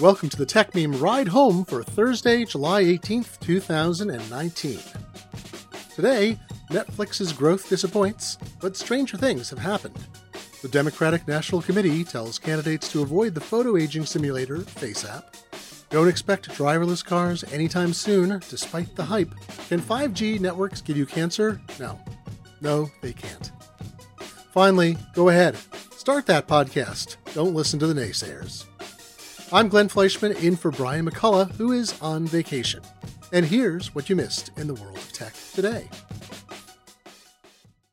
Welcome to the Techmeme Ride Home for Thursday, July 18th, 2019. Today, Netflix's growth disappoints, but stranger things have happened. The Democratic National Committee tells candidates to avoid the photo aging simulator, FaceApp. Don't expect driverless cars anytime soon, despite the hype. Can 5G networks give you cancer? No. No, they can't. Finally, go ahead. Start that podcast. Don't listen to the naysayers. I'm Glenn Fleishman in for Brian McCullough, who is on vacation. And here's what you missed in the world of tech today.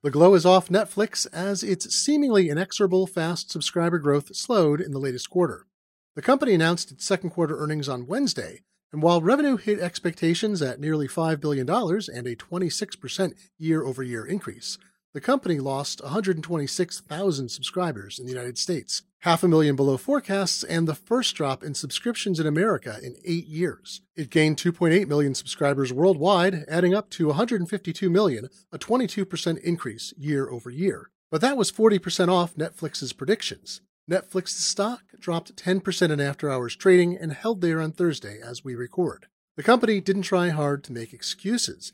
The glow is off Netflix as its seemingly inexorable fast subscriber growth slowed in the latest quarter. The company announced its second quarter earnings on Wednesday, and while revenue hit expectations at nearly $5 billion and a 26% year over year increase, the company lost 126,000 subscribers in the United States, half a million below forecasts, and the first drop in subscriptions in America in eight years. It gained 2.8 million subscribers worldwide, adding up to 152 million, a 22% increase year over year. But that was 40% off Netflix's predictions. Netflix's stock dropped 10% in after hours trading and held there on Thursday as we record. The company didn't try hard to make excuses.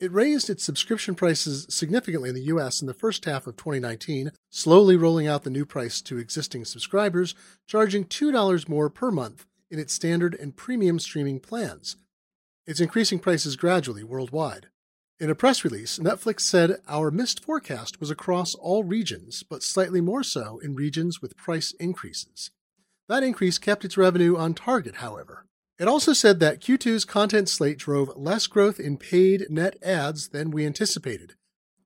It raised its subscription prices significantly in the US in the first half of 2019, slowly rolling out the new price to existing subscribers, charging $2 more per month in its standard and premium streaming plans. It's increasing prices gradually worldwide. In a press release, Netflix said our missed forecast was across all regions, but slightly more so in regions with price increases. That increase kept its revenue on target, however. It also said that Q2's content slate drove less growth in paid net adds than we anticipated.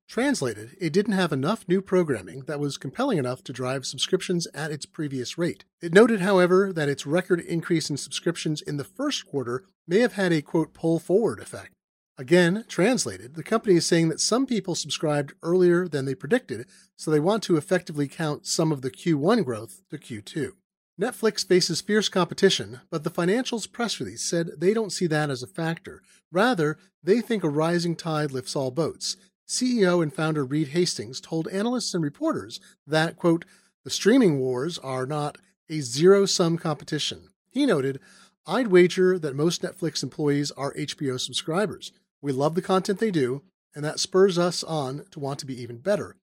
Translated, it didn't have enough new programming that was compelling enough to drive subscriptions at its previous rate. It noted, however, that its record increase in subscriptions in the first quarter may have had a quote pull forward effect. Again, translated, the company is saying that some people subscribed earlier than they predicted, so they want to effectively count some of the Q1 growth to Q2. Netflix faces fierce competition, but the financials press release said they don't see that as a factor. Rather, they think a rising tide lifts all boats. CEO and founder Reed Hastings told analysts and reporters that, quote, the streaming wars are not a zero sum competition. He noted, I'd wager that most Netflix employees are HBO subscribers. We love the content they do, and that spurs us on to want to be even better.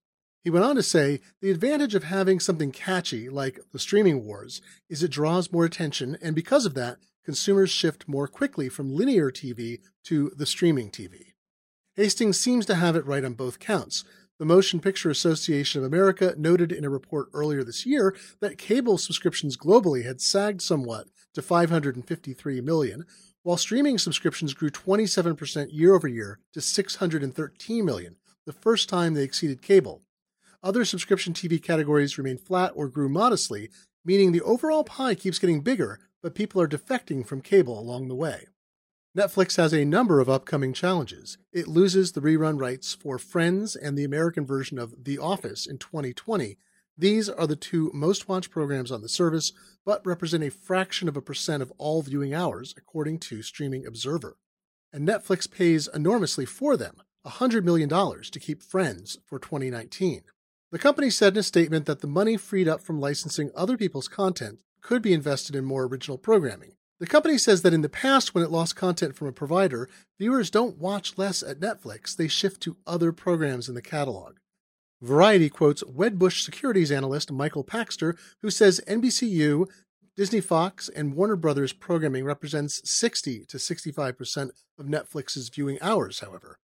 He went on to say the advantage of having something catchy like the streaming wars is it draws more attention, and because of that, consumers shift more quickly from linear TV to the streaming TV. Hastings seems to have it right on both counts. The Motion Picture Association of America noted in a report earlier this year that cable subscriptions globally had sagged somewhat to 553 million, while streaming subscriptions grew 27% year over year to 613 million, the first time they exceeded cable. Other subscription TV categories remain flat or grew modestly, meaning the overall pie keeps getting bigger, but people are defecting from cable along the way. Netflix has a number of upcoming challenges. It loses the rerun rights for Friends and the American version of The Office in 2020. These are the two most watched programs on the service, but represent a fraction of a percent of all viewing hours, according to Streaming Observer. And Netflix pays enormously for them $100 million to keep Friends for 2019. The company said in a statement that the money freed up from licensing other people's content could be invested in more original programming. The company says that in the past, when it lost content from a provider, viewers don't watch less at Netflix, they shift to other programs in the catalog. Variety quotes Wedbush securities analyst Michael Pachter, who says NBCU, Disney Fox, and Warner Brothers programming represents 60 to 65% of Netflix's viewing hours, however.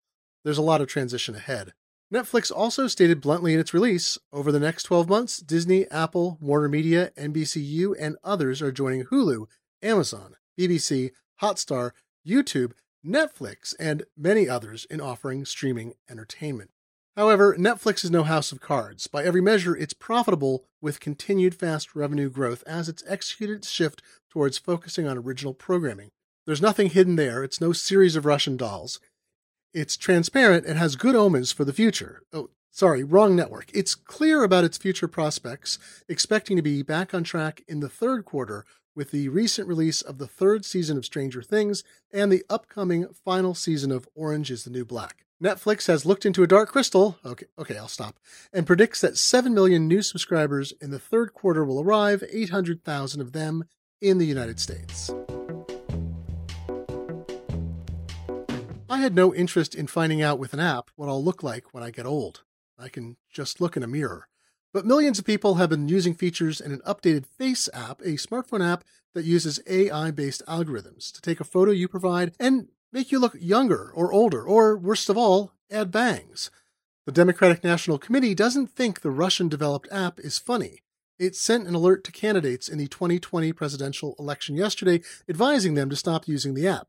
There's a lot of transition ahead. Netflix also stated bluntly in its release over the next 12 months, Disney, Apple, Warner Media, NBCU, and others are joining Hulu, Amazon, BBC, Hotstar, YouTube, Netflix, and many others in offering streaming entertainment. However, Netflix is no house of cards. By every measure, it's profitable with continued fast revenue growth as it's executed its shift towards focusing on original programming. There's nothing hidden there. It's no series of Russian dolls. It's transparent and has good omens for the future. Oh, sorry, wrong network. It's clear about its future prospects, expecting to be back on track in the third quarter with the recent release of the third season of Stranger Things and the upcoming final season of Orange is the New Black. Netflix has looked into a dark crystal, okay, okay, I'll stop, and predicts that 7 million new subscribers in the third quarter will arrive, 800,000 of them in the United States. I had no interest in finding out with an app what I'll look like when I get old. I can just look in a mirror. But millions of people have been using features in an updated FaceApp, a smartphone app that uses AI based algorithms to take a photo you provide and make you look younger or older, or worst of all, add bangs. The Democratic National Committee doesn't think the Russian developed app is funny. It sent an alert to candidates in the 2020 presidential election yesterday advising them to stop using the app.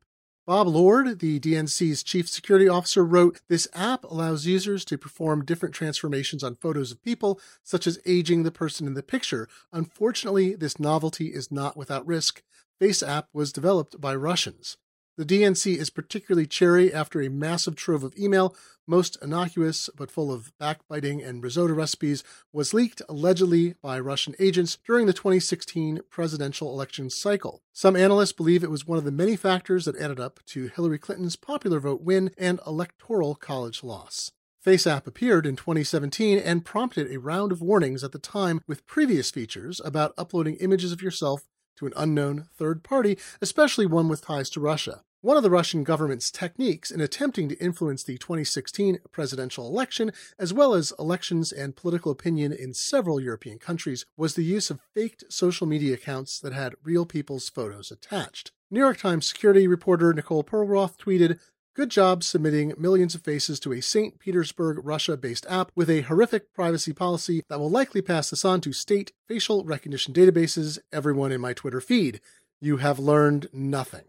Bob Lord, the DNC's chief security officer, wrote This app allows users to perform different transformations on photos of people, such as aging the person in the picture. Unfortunately, this novelty is not without risk. FaceApp was developed by Russians. The DNC is particularly chary after a massive trove of email, most innocuous but full of backbiting and risotto recipes, was leaked allegedly by Russian agents during the 2016 presidential election cycle. Some analysts believe it was one of the many factors that added up to Hillary Clinton's popular vote win and electoral college loss. FaceApp appeared in 2017 and prompted a round of warnings at the time with previous features about uploading images of yourself to an unknown third party, especially one with ties to Russia. One of the Russian government's techniques in attempting to influence the 2016 presidential election, as well as elections and political opinion in several European countries, was the use of faked social media accounts that had real people's photos attached. New York Times security reporter Nicole Perlroth tweeted, Good job submitting millions of faces to a St. Petersburg, Russia based app with a horrific privacy policy that will likely pass this on to state facial recognition databases, everyone in my Twitter feed. You have learned nothing.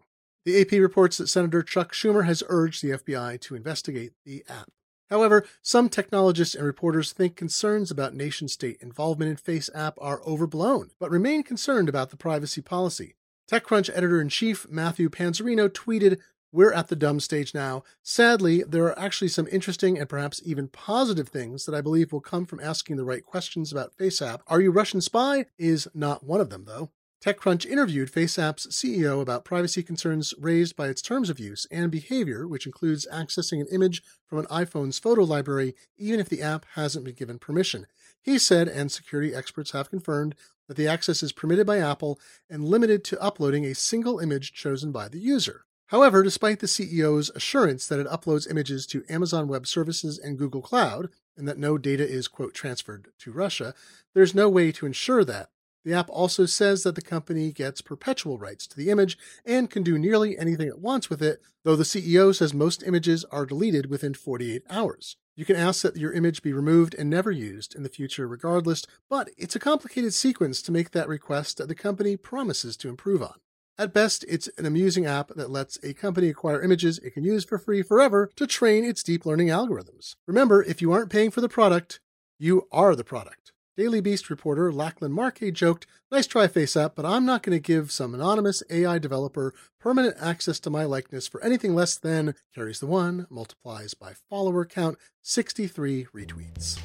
The AP reports that Senator Chuck Schumer has urged the FBI to investigate the app. However, some technologists and reporters think concerns about nation state involvement in FaceApp are overblown, but remain concerned about the privacy policy. TechCrunch editor in chief Matthew Panzarino tweeted, We're at the dumb stage now. Sadly, there are actually some interesting and perhaps even positive things that I believe will come from asking the right questions about FaceApp. Are you Russian spy? Is not one of them, though. TechCrunch interviewed FaceApp's CEO about privacy concerns raised by its terms of use and behavior, which includes accessing an image from an iPhone's photo library even if the app hasn't been given permission. He said, and security experts have confirmed, that the access is permitted by Apple and limited to uploading a single image chosen by the user. However, despite the CEO's assurance that it uploads images to Amazon Web Services and Google Cloud, and that no data is, quote, transferred to Russia, there's no way to ensure that. The app also says that the company gets perpetual rights to the image and can do nearly anything it wants with it, though the CEO says most images are deleted within 48 hours. You can ask that your image be removed and never used in the future regardless, but it's a complicated sequence to make that request that the company promises to improve on. At best, it's an amusing app that lets a company acquire images it can use for free forever to train its deep learning algorithms. Remember, if you aren't paying for the product, you are the product. Daily Beast reporter Lachlan Markay joked, Nice try, FaceApp, but I'm not going to give some anonymous AI developer permanent access to my likeness for anything less than carries the one, multiplies by follower count, 63 retweets.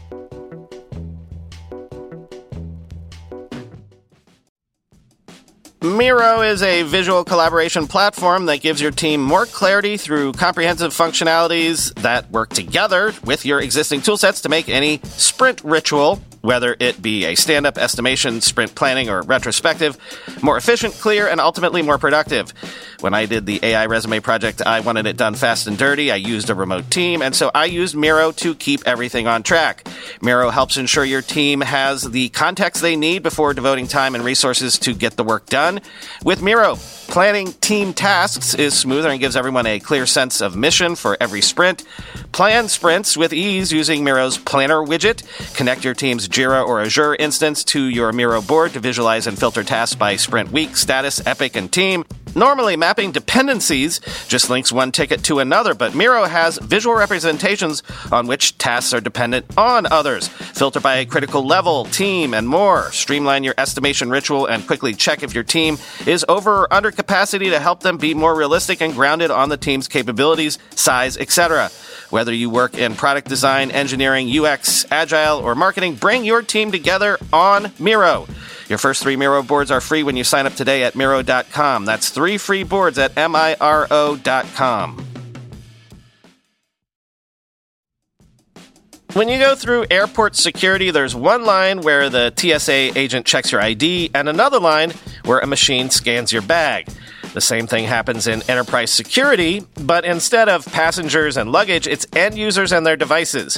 Miro is a visual collaboration platform that gives your team more clarity through comprehensive functionalities that work together with your existing toolsets to make any sprint ritual whether it be a stand up estimation, sprint planning, or retrospective, more efficient, clear, and ultimately more productive. When I did the AI resume project, I wanted it done fast and dirty. I used a remote team, and so I used Miro to keep everything on track. Miro helps ensure your team has the context they need before devoting time and resources to get the work done. With Miro, planning team tasks is smoother and gives everyone a clear sense of mission for every sprint. Plan sprints with ease using Miro's Planner widget. Connect your team's Jira or Azure instance to your Miro board to visualize and filter tasks by sprint week, status, epic, and team. Normally, mapping dependencies just links one ticket to another, but Miro has visual representations on which tasks are dependent on others. Filter by critical level, team, and more. Streamline your estimation ritual and quickly check if your team is over or under capacity to help them be more realistic and grounded on the team's capabilities, size, etc. Whether you work in product design, engineering, UX, agile, or marketing, bring your team together on Miro. Your first three Miro boards are free when you sign up today at Miro.com. That's three free boards at M-I-R-O.com. When you go through airport security, there's one line where the TSA agent checks your ID and another line where a machine scans your bag. The same thing happens in enterprise security, but instead of passengers and luggage, it's end users and their devices.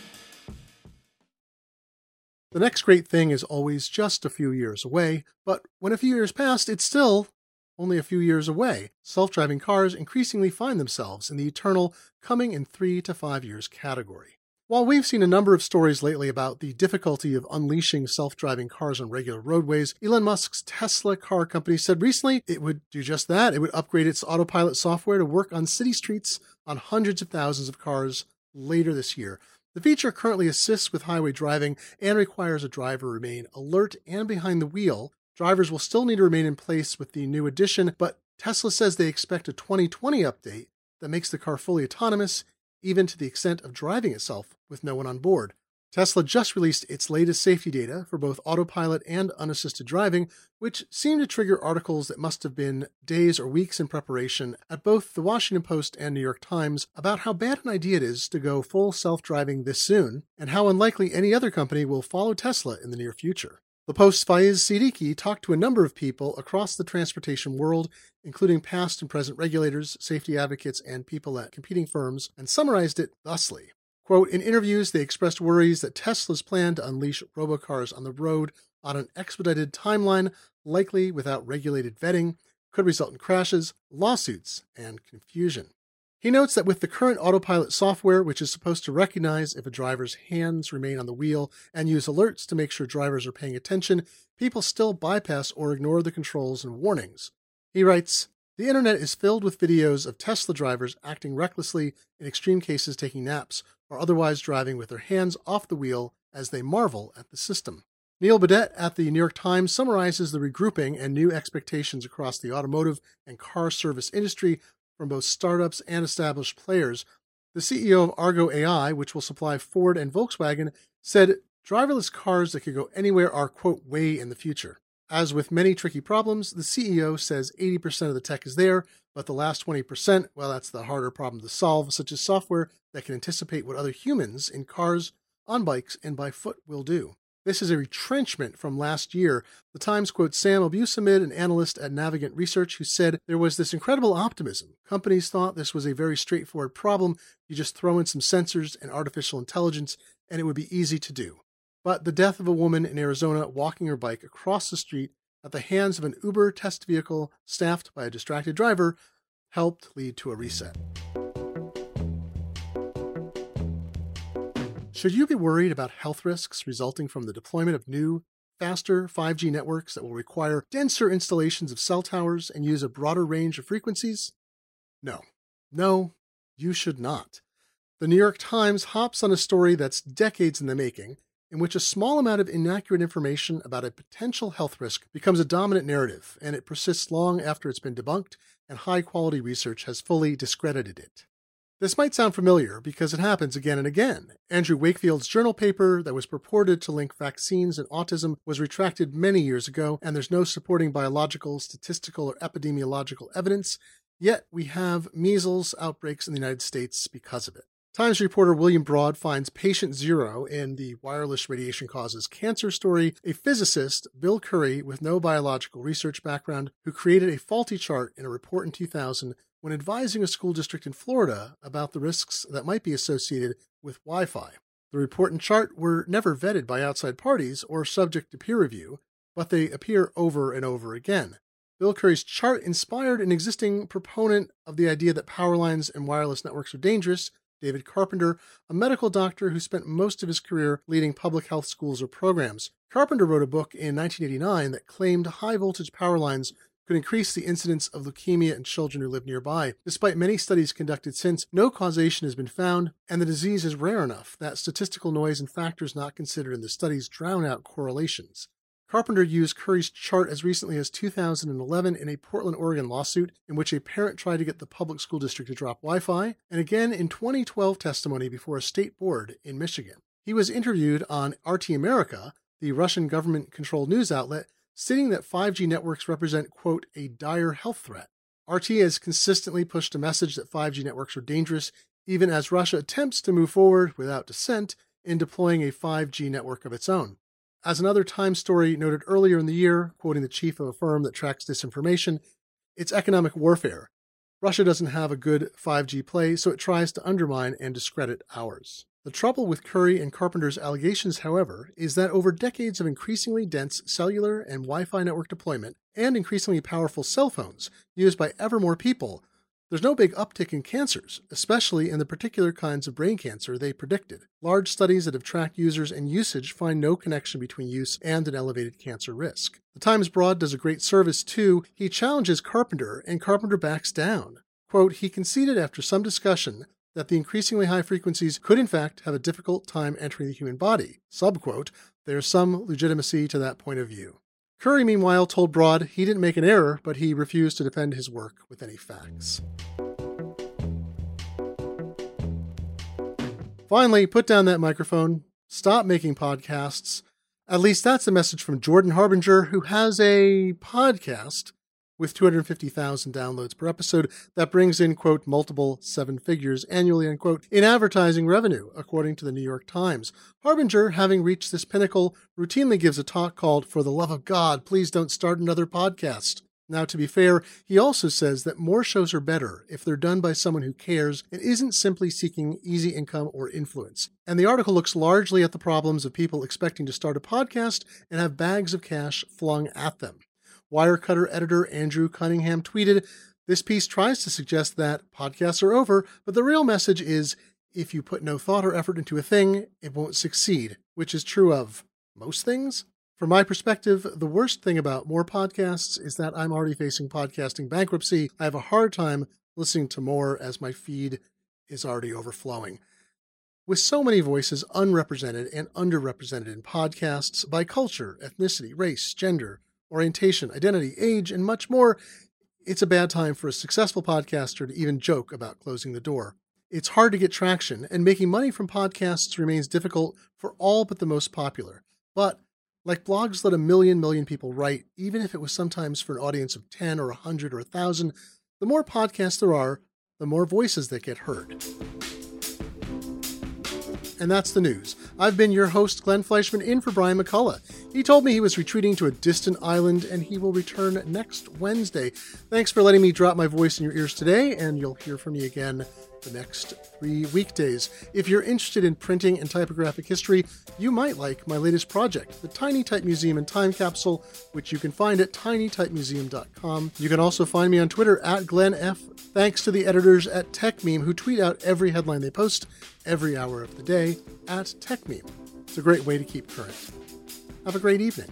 The next great thing is always just a few years away, but when a few years pass, it's still only a few years away. Self driving cars increasingly find themselves in the eternal coming in three to five years category. While we've seen a number of stories lately about the difficulty of unleashing self driving cars on regular roadways, Elon Musk's Tesla car company said recently it would do just that. It would upgrade its autopilot software to work on city streets on hundreds of thousands of cars later this year. The feature currently assists with highway driving and requires a driver remain alert and behind the wheel. Drivers will still need to remain in place with the new addition, but Tesla says they expect a 2020 update that makes the car fully autonomous, even to the extent of driving itself with no one on board. Tesla just released its latest safety data for both autopilot and unassisted driving, which seemed to trigger articles that must have been days or weeks in preparation at both the Washington Post and New York Times about how bad an idea it is to go full self driving this soon, and how unlikely any other company will follow Tesla in the near future. The Post's Faiz Siddiqui talked to a number of people across the transportation world, including past and present regulators, safety advocates, and people at competing firms, and summarized it thusly. Quote, in interviews, they expressed worries that Tesla's plan to unleash robocars on the road on an expedited timeline, likely without regulated vetting, could result in crashes, lawsuits, and confusion. He notes that with the current autopilot software, which is supposed to recognize if a driver's hands remain on the wheel and use alerts to make sure drivers are paying attention, people still bypass or ignore the controls and warnings. He writes, the internet is filled with videos of Tesla drivers acting recklessly, in extreme cases taking naps, or otherwise driving with their hands off the wheel as they marvel at the system. Neal Boudette at the New York Times summarizes the regrouping and new expectations across the automotive and car service industry from both startups and established players. The CEO of Argo AI, which will supply Ford and Volkswagen, said driverless cars that could go anywhere are, quote, way in the future. As with many tricky problems, the CEO says 80% of the tech is there, but the last 20%, well, that's the harder problem to solve, such as software that can anticipate what other humans in cars, on bikes, and by foot will do. This is a retrenchment from last year. The Times quotes Sam Abuelsamid, an analyst at Navigant Research, who said there was this incredible optimism. Companies thought this was a very straightforward problem. You just throw in some sensors and artificial intelligence, and it would be easy to do. But the death of a woman in Arizona walking her bike across the street at the hands of an Uber test vehicle staffed by a distracted driver helped lead to a reset. Should you be worried about health risks resulting from the deployment of new faster 5G networks that will require denser installations of cell towers and use a broader range of frequencies? No. No, you should not. The New York Times hops on a story that's decades in the making, in which a small amount of inaccurate information about a potential health risk becomes a dominant narrative, and it persists long after it's been debunked and high quality research has fully discredited it. This might sound familiar because it happens again and again. Andrew Wakefield's journal paper that was purported to link vaccines and autism was retracted many years ago, and there's no supporting biological, statistical, or epidemiological evidence, yet we have measles outbreaks in the United States because of it. Times reporter William Broad finds patient zero in the wireless radiation causes cancer story, a physicist, Bill Curry, with no biological research background, who created a faulty chart in a report in 2000 when advising a school district in Florida about the risks that might be associated with Wi Fi. The report and chart were never vetted by outside parties or subject to peer review, but they appear over and over again. Bill Curry's chart inspired an existing proponent of the idea that power lines and wireless networks are dangerous, David Carpenter, a medical doctor who spent most of his career leading public health schools or programs. Carpenter wrote a book in 1989 that claimed high voltage power lines could increase the incidence of leukemia in children who live nearby. Despite many studies conducted since, no causation has been found, and the disease is rare enough that statistical noise and factors not considered in the studies drown out correlations. Carpenter used Curry's chart as recently as 2011 in a Portland, Oregon lawsuit in which a parent tried to get the public school district to drop Wi Fi, and again in 2012 testimony before a state board in Michigan. He was interviewed on RT America, the Russian government controlled news outlet, stating that 5G networks represent, quote, a dire health threat. RT has consistently pushed a message that 5G networks are dangerous, even as Russia attempts to move forward without dissent in deploying a 5G network of its own. As another Time story noted earlier in the year, quoting the chief of a firm that tracks disinformation, it's economic warfare. Russia doesn't have a good 5G play, so it tries to undermine and discredit ours. The trouble with Curry and Carpenter's allegations, however, is that over decades of increasingly dense cellular and Wi Fi network deployment and increasingly powerful cell phones used by ever more people, there's no big uptick in cancers, especially in the particular kinds of brain cancer they predicted. Large studies that have tracked users and usage find no connection between use and an elevated cancer risk. The Times Broad does a great service too. He challenges Carpenter, and Carpenter backs down. Quote, he conceded after some discussion that the increasingly high frequencies could in fact have a difficult time entering the human body. Subquote, there's some legitimacy to that point of view. Curry, meanwhile, told Broad he didn't make an error, but he refused to defend his work with any facts. Finally, put down that microphone, stop making podcasts. At least that's a message from Jordan Harbinger, who has a podcast with 250,000 downloads per episode. That brings in, quote, multiple seven figures annually, unquote, in advertising revenue, according to the New York Times. Harbinger, having reached this pinnacle, routinely gives a talk called, For the Love of God, Please Don't Start Another Podcast. Now, to be fair, he also says that more shows are better if they're done by someone who cares and isn't simply seeking easy income or influence. And the article looks largely at the problems of people expecting to start a podcast and have bags of cash flung at them. Wirecutter editor Andrew Cunningham tweeted, This piece tries to suggest that podcasts are over, but the real message is if you put no thought or effort into a thing, it won't succeed, which is true of most things. From my perspective, the worst thing about more podcasts is that I'm already facing podcasting bankruptcy. I have a hard time listening to more as my feed is already overflowing. With so many voices unrepresented and underrepresented in podcasts by culture, ethnicity, race, gender, orientation, identity, age, and much more, it's a bad time for a successful podcaster to even joke about closing the door. It's hard to get traction, and making money from podcasts remains difficult for all but the most popular. But like blogs let a million million people write, even if it was sometimes for an audience of 10 or 100 or 1,000, the more podcasts there are, the more voices that get heard. And that's the news. I've been your host, Glenn Fleishman, in for Brian McCullough. He told me he was retreating to a distant island and he will return next Wednesday. Thanks for letting me drop my voice in your ears today, and you'll hear from me again the next three weekdays. If you're interested in printing and typographic history, you might like my latest project, the Tiny Type Museum and Time Capsule, which you can find at tinytypemuseum.com. You can also find me on Twitter at Glenn F. Thanks to the editors at TechMeme who tweet out every headline they post every hour of the day at TechMeme. It's a great way to keep current. Have a great evening.